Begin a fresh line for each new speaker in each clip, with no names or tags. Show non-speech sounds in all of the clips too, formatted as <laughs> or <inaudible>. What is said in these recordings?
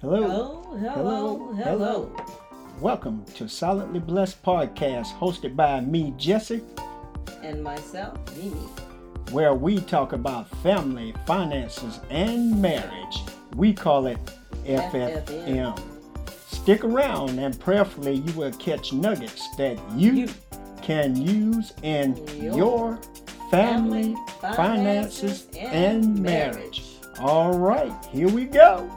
Hello.
Hello, hello, hello.
Welcome to Silently Blessed Podcast, hosted by me, Jesse,
And myself, Mimi.
where we talk about family, finances, and marriage. We call it FFM. Stick around and prayerfully you will catch nuggets that you, can use in
Your
family, finances, and marriage. All right, here we go.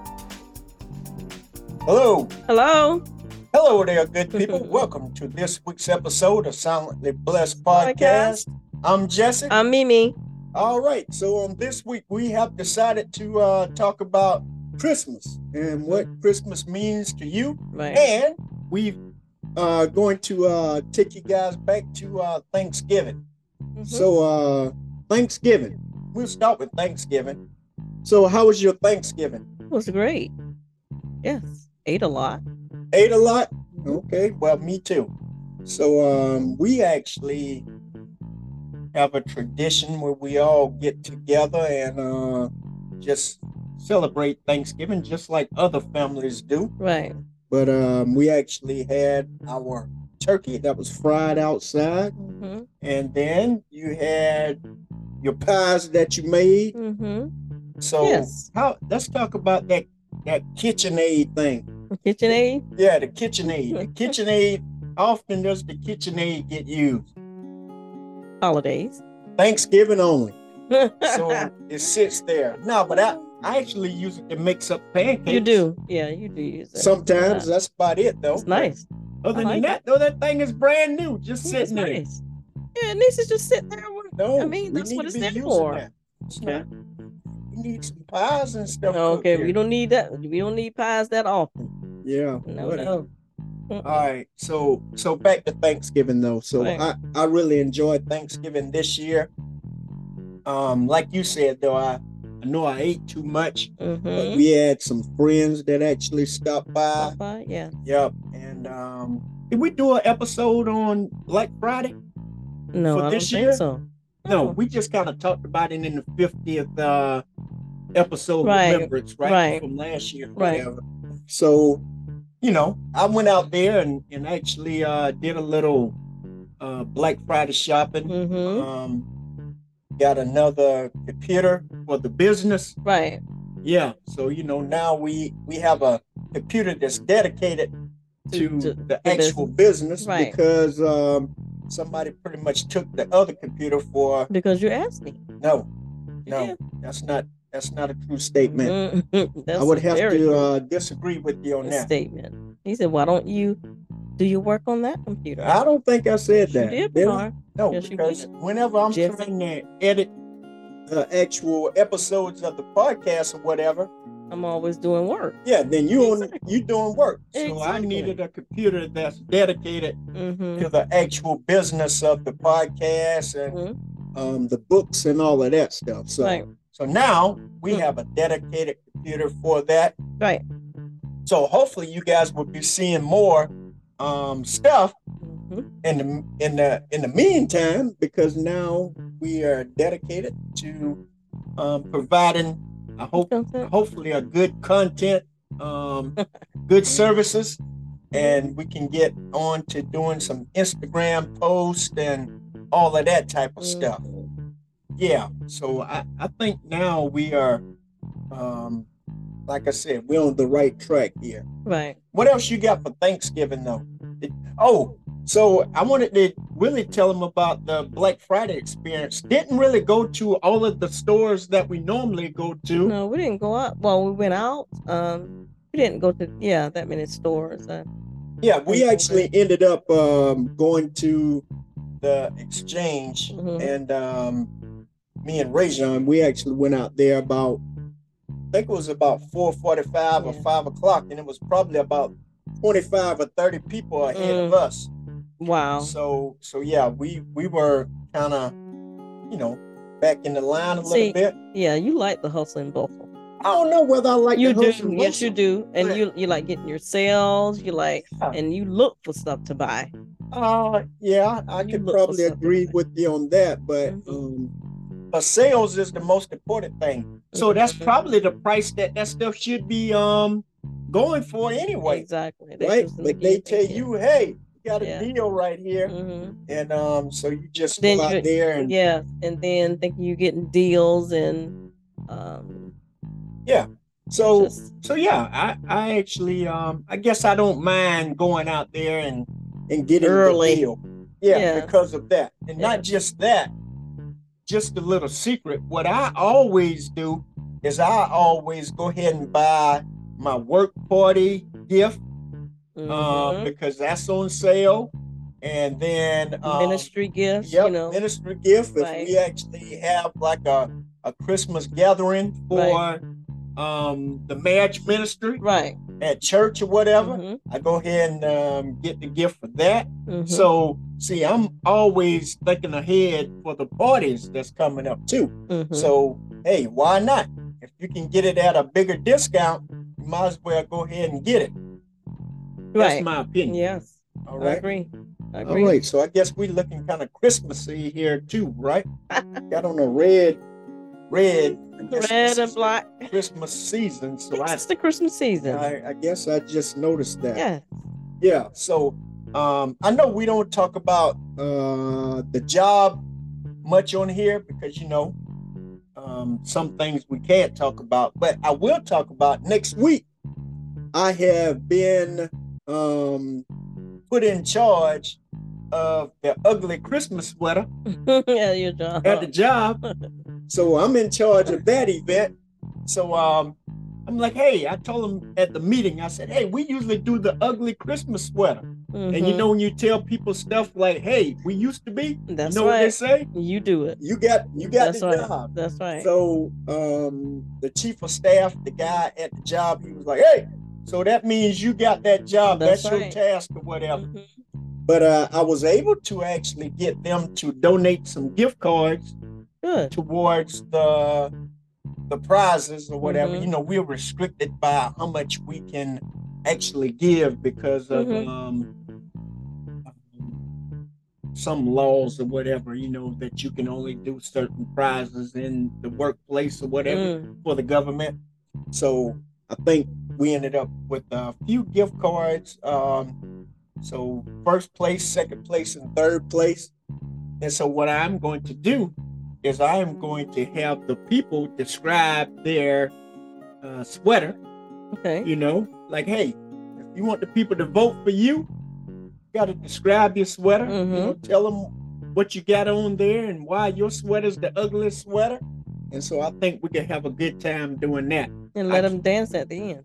Hello.
Hello.
Hello there, good people. <laughs> Welcome to this week's episode of Silently Blessed Podcast. I'm Jesse.
I'm Mimi.
All right, so on this week, we have decided to uh, talk about Christmas and what Christmas means to you.
Right.
And we are going to uh, take you guys back to uh, Thanksgiving.
Mhm.
So, uh, Thanksgiving, we'll start with Thanksgiving. So, how was your Thanksgiving?
it was great. Yes. Ate a lot.
Ate a lot? Okay, well, me too. So, um, we actually have a tradition where we all get together and uh, just celebrate Thanksgiving just like other families do.
Right.
But um, we actually had our turkey that was fried outside,
Mm-hmm.
and then you had your pies that you made.
Mm-hmm.
So,
Yes.
how? Let's talk about that that KitchenAid thing.
KitchenAid.
Yeah, the KitchenAid. The KitchenAid. Often does the KitchenAid get used?
Holidays.
Thanksgiving only. <laughs> So it sits there. No, but I, I actually use it to mix up pancakes.
you do. Yeah, you do use it.
Sometimes
Yeah.
that's about it, though.
It's nice.
Other
I
than
like
that, though, that thing is brand new, just
Yeah,
sitting there.
nice. Yeah, it needs to just sit there. with-
No,
I mean, that's what it's there for.
that. It's not- We need some pies and stuff.
Okay, we don't need that. We don't need pies that often.
Yeah.
No, no.
All right, so so back to Thanksgiving though. So
Right.
I I really enjoyed Thanksgiving this year. Um, like you said though, I I know I ate too much, but
Mhm.
we had some friends that actually stopped by.
Popeye, Yeah.
Yep, and um, did we do an episode on Black Friday?
No,
For
I don't
this
think
year?
so.
No,
Oh.
we just kind of talked about it in the fiftieth uh episode
Right,
remembrance, right,
right.
from last year,
Right.
whatever. So, you know, I went out there and and actually uh did a little uh Black Friday shopping.
Mm-hmm.
Um, got another computer for the business.
Right.
Yeah, so you know now we we have a computer that's dedicated to,
To- to
the actual business,
Right.
because um somebody pretty much took the other computer for
Because you asked me.
no no
Yeah.
that's not that's not a true statement
Mhm.
I would have to uh disagree with you on that
statement. He said, "Why don't you do your work on that computer?"
i don't think i said that
did,
Did
Bernard.
no
Yes,
because whenever i'm
Jeff.
trying to edit the actual episodes of the podcast or whatever
I'm always doing work.
yeah then you on
Exactly.
you doing work so i needed a computer that's dedicated
Mm-hmm.
to the actual business of the podcast and
Mhm.
um, the books and all of that stuff. So,
Right.
So now we
Mm.
have a dedicated computer for that.
Right.
So hopefully you guys will be seeing more um, stuff
hmm
in the in the in the meantime because now we are dedicated to um, providing. I hope hopefully a good content, um, <laughs> good services, and we can get on to doing some Instagram posts and all of that type of stuff. Yeah, so I, I think now we are, um, like I said, we're on the right track here.
Right.
What else you got for Thanksgiving though? Did- oh, so I wanted to really tell them about the Black Friday experience. Didn't really go to all of the stores that we normally go to.
No, we didn't go out. Well, we went out. Um, we didn't go to yeah that many stores. Uh,
Yeah, we actually ended up um, going to the exchange,
Mhm.
and um, me and Rajon, we actually went out there about, I think it was about four forty-five or five o'clock, and it was probably about twenty-five or thirty people ahead of
Mm.
us.
wow.
So, so yeah, we we were kind of, you know, back in the line a little bit.
Yeah, you like the hustle and bustle.
I don't know whether I like
you do. Yes, you do. And you you like getting your sales. You like
Yeah.
and you look for stuff to buy.
Uh, yeah, I
You
could probably agree with you on that, but
Mhm.
um, but sales is the most important thing. So that's
Mhm.
probably the price that that stuff should be um going for anyway.
Exactly.
right?
choosing to
But they
give
tell
and
you, hey, you got a
Yeah.
deal right here.
give. Mhm.
And um, so you just
Then
go out
you-
there and
Yeah, and then thinking you're getting deals and um, yeah.
so
just,
so yeah, I I actually um I guess I don't mind going out there and and getting
Early.
the deal. Yeah,
Yeah.
because of that. And
Yeah.
not just that, just a little secret. What I always do is I always go ahead and buy my work party gift um,
mhm.
because that's on sale. And then um,
ministry gifts,
Yep,
you know.
ministry gift. If we actually have like a, a Christmas gathering for um the marriage ministry
Right.
at church or whatever,
Mhm,
I go ahead and um, get the gift for that.
mhm.
So see, I'm always thinking ahead for the parties that's coming up too.
Mhm.
So hey, why not? If you can get it at a bigger discount, you might as well go ahead and get it. That's my opinion.
Yes.
All right.
I
right.
agree. I agree.
right, so I guess we're looking kind of Christmassy here too, right? <laughs> Got on a red, red, I
Red and black.
Christmas season. So I,
It's the Christmas season.
I, I guess I just noticed that.
yeah.
Yeah. So, um, I know we don't talk about uh the job much on here because you know, um, some things we can't talk about, but I will talk about next week. I have been um put in charge of the ugly Christmas sweater <laughs>
yeah, your job.
at the job. So I'm in charge of that event. So um I'm like, hey, I told them at the meeting, I said, hey, we usually do the ugly Christmas sweater. And you
Mhm.
know when you tell people stuff like, hey, we used to be,
that's
you know what they say?
You do it.
You got you got
That's
the
right.
job.
That's right.
So um the chief of staff, the guy at the job, he was like, hey, so that means you got that job.
That's
That's, your task or whatever.
Mhm.
But uh, I was able to actually get them to donate some gift cards
Good.
towards the the prizes or whatever.
Mhm.
You know, we're restricted by how much we can actually give because of
Mhm.
um, some laws or whatever. You know that you can only do certain prizes in the workplace or whatever
Mm.
for the government. So I think we ended up with a few gift cards. Um, so first place, second place, and third place. And so what I'm going to do is I am going to have the people describe their uh, sweater.
Okay.
You know, like, hey, if you want the people to vote for you, you got to describe your sweater. You know, tell them what you got on there and why your sweater's the ugliest sweater. And so I think we can have a good time doing that.
And let them dance at the end.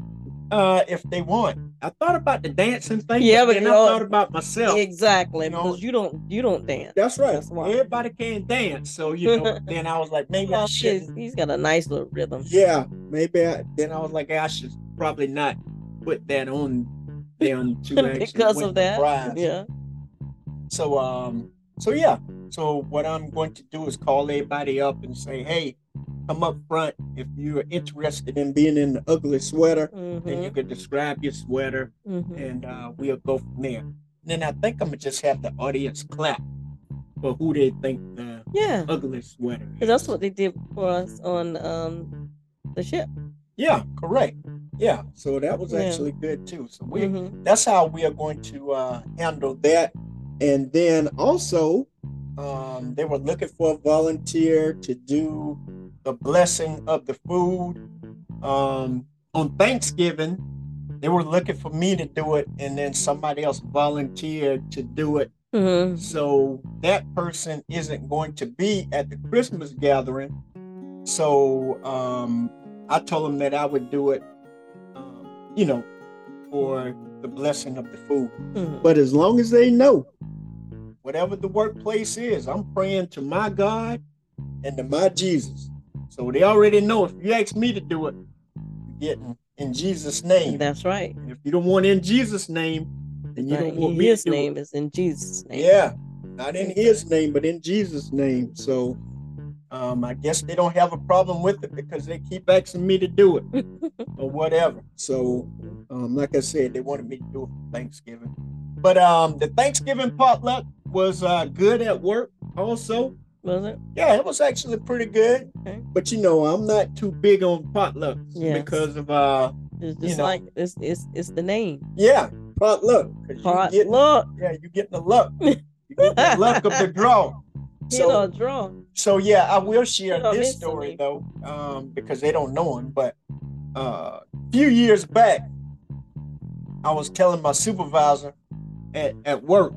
Uh, if they want. I thought about the dancing thing,
Yeah, but
then
you
I thought about myself.
Exactly.
you know-
because you don't you don't dance.
That's right.
That's.
Everybody can dance. So, you know, <laughs> then I was like, maybe I should
he's, got a nice little rhythm.
Yeah, maybe I, then I was like, I should probably not put that on them <laughs> to
because of that.
prize.
Yeah.
So um, so yeah. So what I'm going to do is call everybody up and say, hey, come up front if you're interested in being in the ugly sweater. Then you
hmm
can describe your sweater,
hmm
and uh, we'll go from there. And then I think I'm gonna just have the audience clap for who they think the
Yeah.
ugly sweater.
Because that's what they did for us on um the ship.
Yeah, correct. Yeah, so that was
Yeah.
actually good too. So we
Mhm.
that's how we are going to uh, handle that. And then also, um, they were looking for a volunteer to do the blessing of the food. Um, on Thanksgiving, they were looking for me to do it, and then somebody else volunteered to do it.
Mhm.
So that person isn't going to be at the Christmas gathering. So um, I told them that I would do it, um, you know, for the blessing of the food.
Mhm.
But as long as they know, whatever the workplace is, I'm praying to my God and to my Jesus. So they already know if you ask me to do it, you're getting in Jesus' name.
That's right.
And if you don't want in Jesus' name, then you
Right.
don't want me
His
to do it.
name is in Jesus' name.
Yeah, not in his name, but in Jesus' name. So um, I guess they don't have a problem with it because they keep asking me to do it <laughs> or whatever. So, um, like I said, they wanted me to do it for Thanksgiving. But um, the Thanksgiving potluck was uh, good at work also.
Was it?
Yeah, it was actually pretty good.
Okay.
But you know, I'm not too big on potlucks
Yes.
because of uh,
It's
You
just
know.
like it's it's it's the name.
Yeah, potluck. you
Pot
get-
look,
Yeah, you getting the luck. <laughs> You get the luck of the draw. So
draw.
So yeah, I will share this story though, um, because they don't know him. But uh, a few years back, I was telling my supervisor at, at work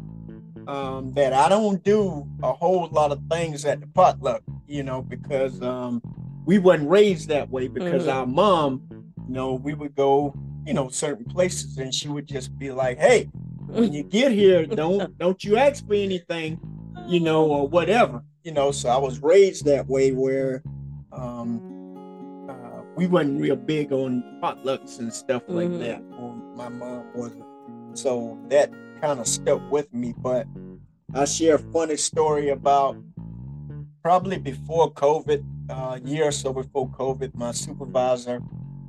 um, that I don't do a whole lot of things at the potluck, you know, because um, we wasn't raised that way. Because
Mhm.
our mom, you know, we would go, you know, certain places, and she would just be like, "Hey, when you get here, <laughs> don't don't you ask for anything." you know, or whatever, you know. So I was raised that way where um, uh, we wasn't real big on potlucks and stuff like
Mhm.
that. Or my mom wasn't. So that kind of stuck with me. But I share a funny story about probably before COVID, uh, a year or so before COVID, my supervisor,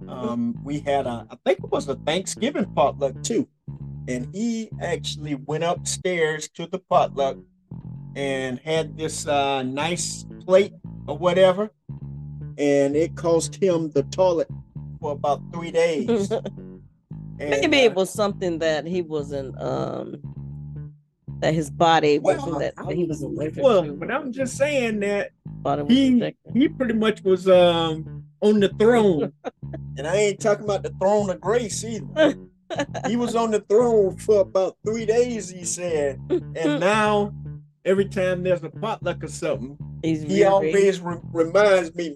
um, we had a, I think it was a Thanksgiving potluck too. And he actually went upstairs to the potluck and had this uh, nice plate or whatever. And it cost him the toilet for about three days. <laughs> And,
Maybe
uh,
it was something that he wasn't um that his body
Well,
wasn't that, that he was allergic
well,
to.
but I'm just saying that he
rejected.
he pretty much was um on the throne, <laughs> and I ain't talking about the throne of grace either. he was <laughs> on the throne for about three days, he said, and <laughs> now every time there's a potluck or something,
He's
he always re- reminds me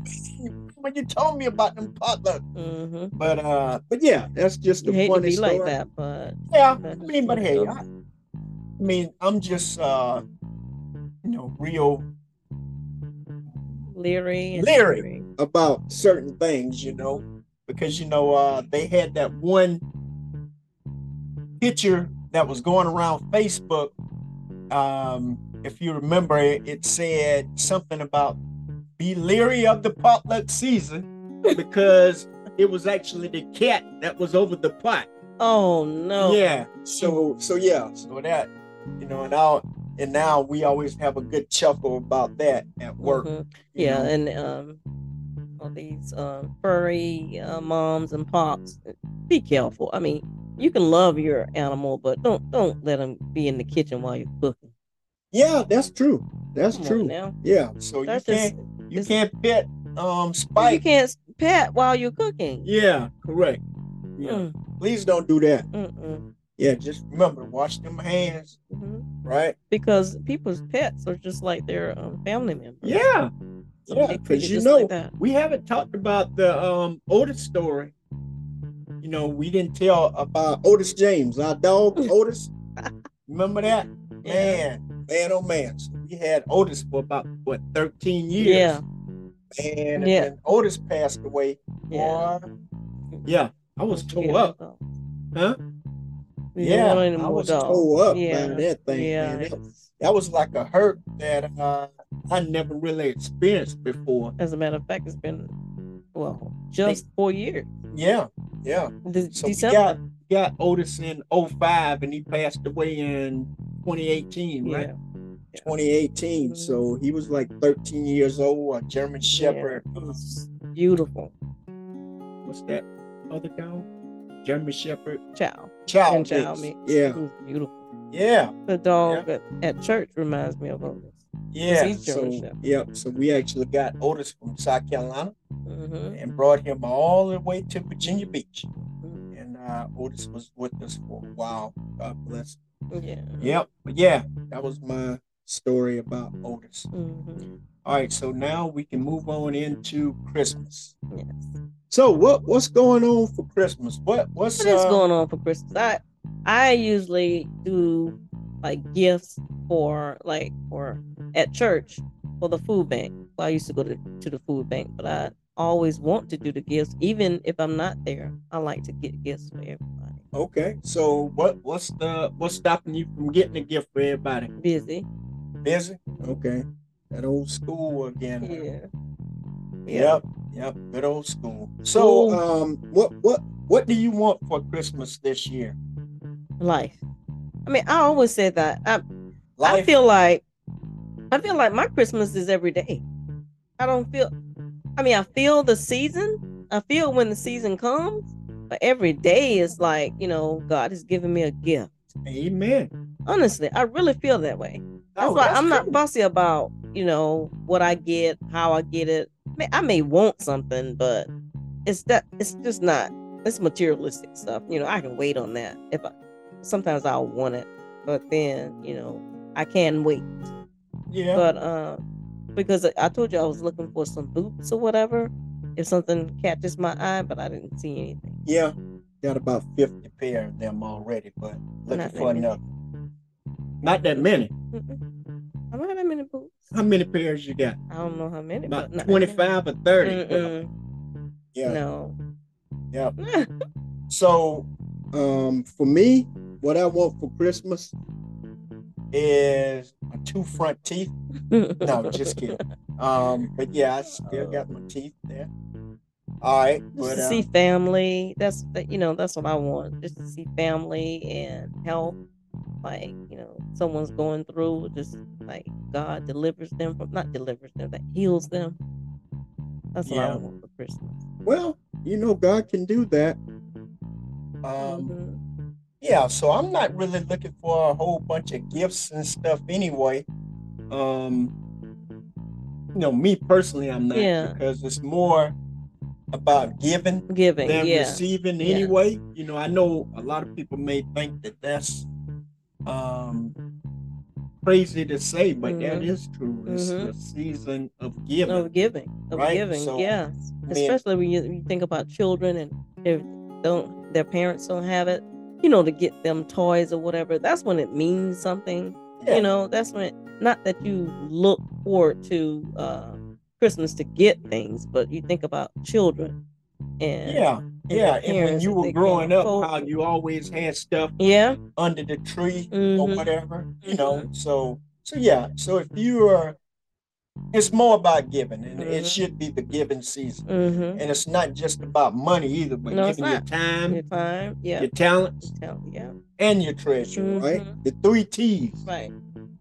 when you told me about them potluck.
hmm
But uh, but yeah, that's just
You
a
hate to
funny
be
story.
like that, but
Yeah, I mean, but hey, I, I mean, I'm just uh, you know, real
leery and
Leery. about certain things, you know, because you know uh, they had that one picture that was going around Facebook. Um, if you remember, it, it said something about be leery of the potluck season because it was actually the cat that was over the pot.
Oh no.
Yeah. So so yeah. So that you know, and now and now we always have a good chuckle about that at work.
Mhm. Yeah,
know.
and um all these um furry uh, moms and pops, be careful. I mean, you can love your animal, but don't don't let them be in the kitchen while you're cooking.
Yeah, that's true. That's
Come
true.
now.
Yeah. So
That's
you can't you
it's-
can't pet um
you can't pet while you're cooking.
Yeah, correct. Yeah.
Mm,
Please don't do that.
mm-mm,
Yeah, just remember wash them hands,
mhm.
right?
Because people's pets are just like their um, family members.
Yeah.
So
Yeah, because you know
like that.
we haven't talked about the um Otis story. You know, we didn't tell about Otis James, our dog <laughs> Otis. Remember that? Man, man, oh man. We had Otis for about what 13 years.
Yeah.
And,
Yeah.
then Otis passed away.
Yeah.
Yeah. I was tore up. Huh?
We
Yeah,
don't want any
I was
dogs.
tore up
yeah.
that thing,
Yeah.
man. That, that was like a hurt that uh, I never really experienced before.
As a matter of fact, it's been well just four years.
Yeah, yeah.
De-
So we got got Otis in 05 and he passed away in 2018, right?
yeah.
2018. So he was like 13 years old, a German Shepherd.
Yeah. Beautiful.
What's that other dog? German Shepherd.
Chow.
Chow.
And chow
mix. Yeah,
beautiful.
yeah,
The dog at, at church reminds me of Otis.
yeah. So,
Shepherd.
yeah, so we actually got Otis from South Carolina
hmm
and brought him all the way to Virginia Beach. And uh, Otis was with us for a while. God bless.
Yeah.
Yep. But yeah, that was my story about Otis.
hmm
All right, so now we can move on into Christmas.
Yes.
So what what's going on for Christmas? What what's
What is
uh,
going on for Christmas? I I usually do like gifts for like for at church for the food bank. Well, I used to go to, to the food bank, but I always want to do the gifts, even if I'm not there. I like to get gifts for everybody.
Okay, so what what's the what's stopping you from getting a gift for everybody?
Busy.
Busy? Okay. That old school again.
Yeah.
Yep. Yep. Good old school. So um what what what do you want for Christmas this year?
Life. I mean, I always say that. I,
Life.
I feel like I feel like my Christmas is every day. I don't feel I mean I feel the season. I feel when the season comes, but every day is like you know God has given me a gift.
Amen.
Honestly, I really feel that way. That's
Oh,
why
that's
I'm not
true.
fussy about you know what I get, how I get it. May- I may want something, but it's that it's just not. It's materialistic stuff. You know, I can wait on that. If I, sometimes I'll want it, but then you know I can wait.
Yeah.
But uh, because I told you I was looking for some boots or whatever, if something catches my eye, but I didn't see anything.
yeah. Got about 50 pair of them already, but looking
Not
for another. Not that many.
Mm-mm. I don't have that many boots.
How many pairs you got?
I don't know how many.
About
but not that many.
25 or 30.
Mm-mm.
Yeah.
No.
Yeah. <laughs> So, um, for me, what I want for Christmas is my two front teeth. <laughs> No, just kidding. Um, but yeah, I still got my teeth there. All right,
Just
but
to
uh,
see family. That's. You know, that's what I want. Just to see family and help. Like you know, someone's going through. Just like God delivers them from, not delivers them, that heals them. That's what I want for Christmas.
well, you know, God can do that. Um,
Mhm.
yeah, so I'm not really looking for a whole bunch of gifts and stuff anyway. Um, you know, me personally, I'm not
Yeah.
because it's more about giving
Giving,
than
yeah.
receiving
Yeah.
anyway. You know, I know a lot of people may think that that's um crazy to say, but that
Mhm.
is true. It's
Mhm.
the season of giving.
of giving, of
Right?
giving,
So,
yes.
I mean-
Especially when you, you think about children and if don't their parents don't have it, you know, to get them toys or whatever. That's when it means something.
Yeah.
You know, that's when not that you look forward to uh, Christmas to get things, but you think about children and
yeah, yeah. And when you were growing up, how you always had stuff
yeah,
under the tree or
Mhm.
whatever, you know.
Mhm.
So, so yeah. So if you are, it's more about giving, and it
Mhm.
should be the giving season.
mm-hmm.
And it's not just about money either, but
No,
giving your time,
your time, yeah,
your talents,
tell- yeah,
and your treasure, right?
Mhm.
The three T's,
right.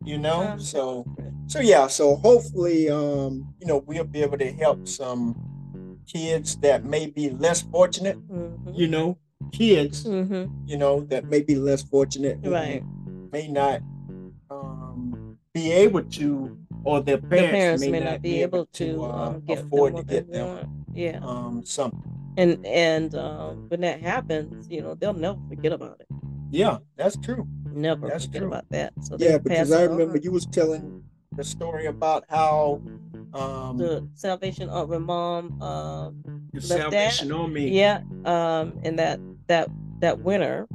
you know.
Time,
So, so yeah. So hopefully, um, you know, we'll be able to help some kids that may be less fortunate,
mhm.
you know, kids,
Mhm.
you know, that may be less fortunate,
Right.
may not um, be able to, or their
the
parents,
parents
may, not be able to,
uh,
uh,
get
afford to get them
want. Yeah,
um, something.
and and um, when that happens, you know, they'll never forget about it.
Yeah, that's true.
Never
That's
forget
true.
about that. So
Yeah, because I remember
on.
you was telling the story about how um,
the Salvation Army mom. Um,
the
left
Salvation Army.
yeah, um, and that that that winter,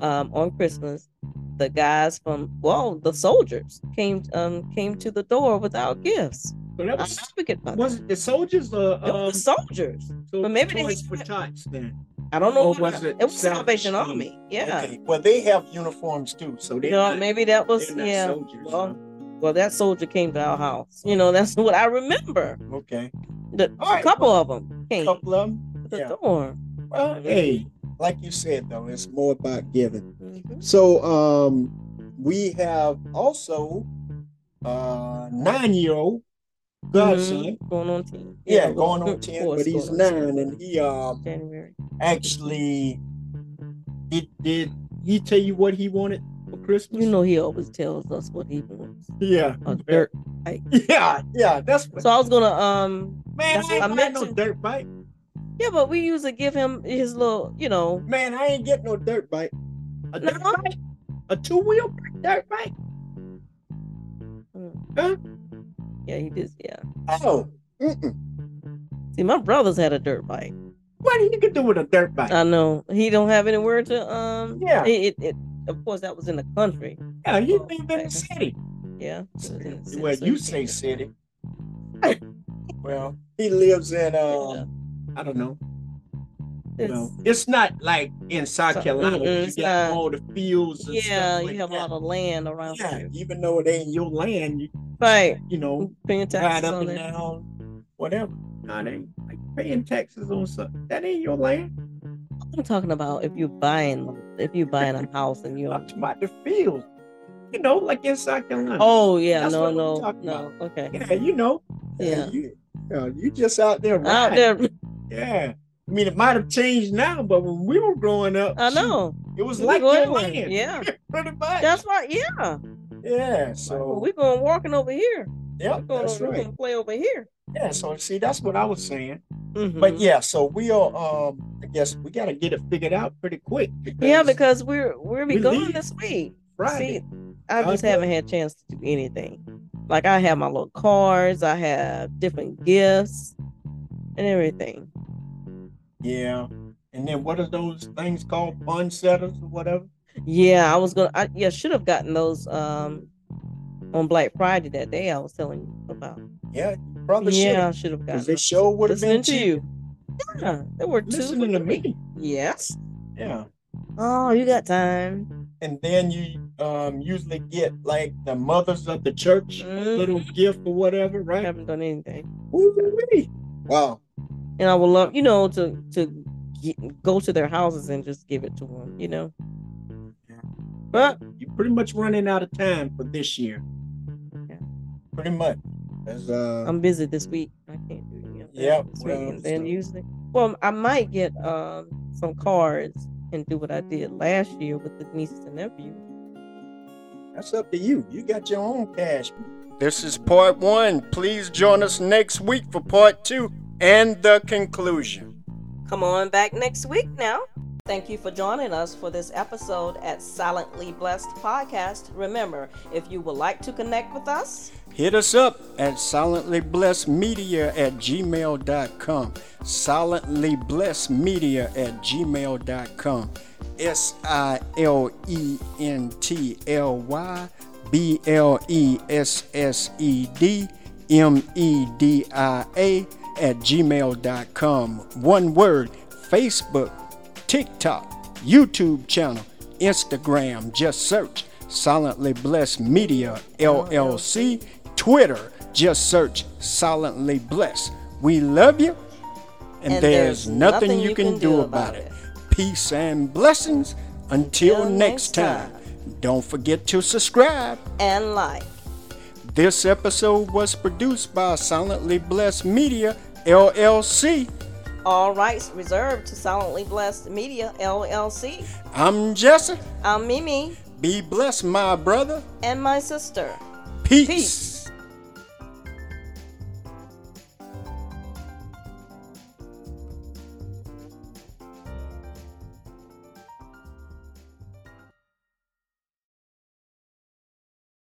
um, on Christmas, the guys from well, the soldiers came um came to the door without gifts.
So that was
never forget about
was it the soldiers or
that. It
um,
was the soldiers.
so
but maybe they
toys
had-
for tots then?
I don't know.
Or was it
it was
Salvation
Salvation
Army?
Army. Yeah.
Okay. Well, they have uniforms too, so they
You know, maybe that was yeah.
soldiers.
Well, well, that soldier came to our house. You know, that's <laughs> what I remember.
okay.
The,
right,
a couple of them came
couple of them.
the
Yeah.
door.
Well, hey, like you said though, it's more about giving.
Mhm.
So um we have also uh nine year old godson.
Mhm. Going on ten.
Yeah,
well,
going on ten, but he's
going on 10.
nine and he um
January.
actually did did he tell you what he wanted for Christmas?
You know, he always tells us what he wants.
Yeah.
A dirt. <laughs>
Yeah, yeah, that's what
So I was gonna um
man, I ain't
I
got
meant
no dirt bike.
yeah, but we used to give him his little, you know.
Man, I ain't get no dirt bike. A dirt
No?
bike? A two wheel dirt bike?
mm.
Huh?
Yeah, he did. Yeah.
Oh. Mm-mm.
See, my brothers had a dirt bike.
What you can do with a dirt bike?
I know he don't have anywhere to um.
Yeah.
It, it, it of course that was in the country.
yeah, you live in the city.
Yeah. it was in the city,
Well, you say city. <laughs> well, he lives in um,
Yeah.
I don't know.
It's-
Well, it's not like in South
So-
Carolina
mm-mm,
you
it's
got
not.
all the fields. And
yeah,
stuff
you
like
have a lot of land around
Yeah,
here.
even though it ain't your land, you
Right.
you know
Paying
ride
taxes
up
on
and
it.
down, whatever. No, it ain't like paying taxes on something that ain't your land.
I'm talking about if you're buying if you're buying a house and you're
I'm talking about the fields. You know, like in South Carolina.
Oh yeah,
That's
no, no, no. Okay.
yeah, you know.
Yeah.
you, uh, you just out there
Out there
Yeah. I mean, it might have changed now, but when we were growing up,
I know.
it was
We
like
anywhere.
land.
Yeah. <laughs>
pretty much.
That's right. Yeah.
yeah.
Well,
So
we going walking over here.
yeah,
We're going
that's
we're
right.
gonna play over here.
Yeah. So see, that's what I was saying.
Mhm.
But yeah, so we are. Um, I guess we got to get it figured out pretty quick.
yeah, because we're we'll be
we
gone
leave
this week.
Friday.
I just
Okay.
haven't had a chance to do anything. Like I have my little cards, I have different gifts and everything.
Yeah. And then what are those things called? Fun setters or whatever?
Yeah, I was gonna. I, yeah, should have gotten those um on Black Friday that day. I was telling you about.
Yeah, probably
yeah, I
should.
have gotten.
Because they
those.
would have been
to you. Yeah, there were two.
Listening to me.
Yes.
Yeah.
Oh, you got time.
And then you um usually get like the mothers of the church a
Mhm.
little gift or whatever,
I
right?
haven't done anything.
Woo-wee. Wow.
and I would love, you know, to to get, go to their houses and just give it to them, you know. But
You're pretty much running out of time for this year.
Yeah.
Pretty much. As uh
I'm busy this week. I can't do any of that
Yep,
this week.
well,
And then usually, well, I might get um some cards and do what I did last year with the nieces and nephews.
That's up to you. You got your own cash. This is part one. Please join us next week for part two and the conclusion.
Come on back next week now. Thank you for joining us for this episode at Silently Blessed Podcast. Remember, if you would like to connect with us,
Hit us up at silentlyblessedmedia at gmail.com. Silentlyblessedmedia at gmail.com. S I L E N T L Y B L E S S E D M E D I A at gmail.com. One word Facebook, TikTok, YouTube channel, Instagram. Just search Silently Blessed Media LLC. Twitter, just search Silently Blessed. We love you, and, there's, nothing, you can, do about it. Peace and blessings. Until
next
time, don't forget to subscribe.
and like.
This episode was produced by Silently Blessed Media LLC.
All rights reserved to Silently Blessed Media LLC.
I'm Jesse.
I'm Mimi
Be blessed, my brother.
and my sister.
Peace.
Peace.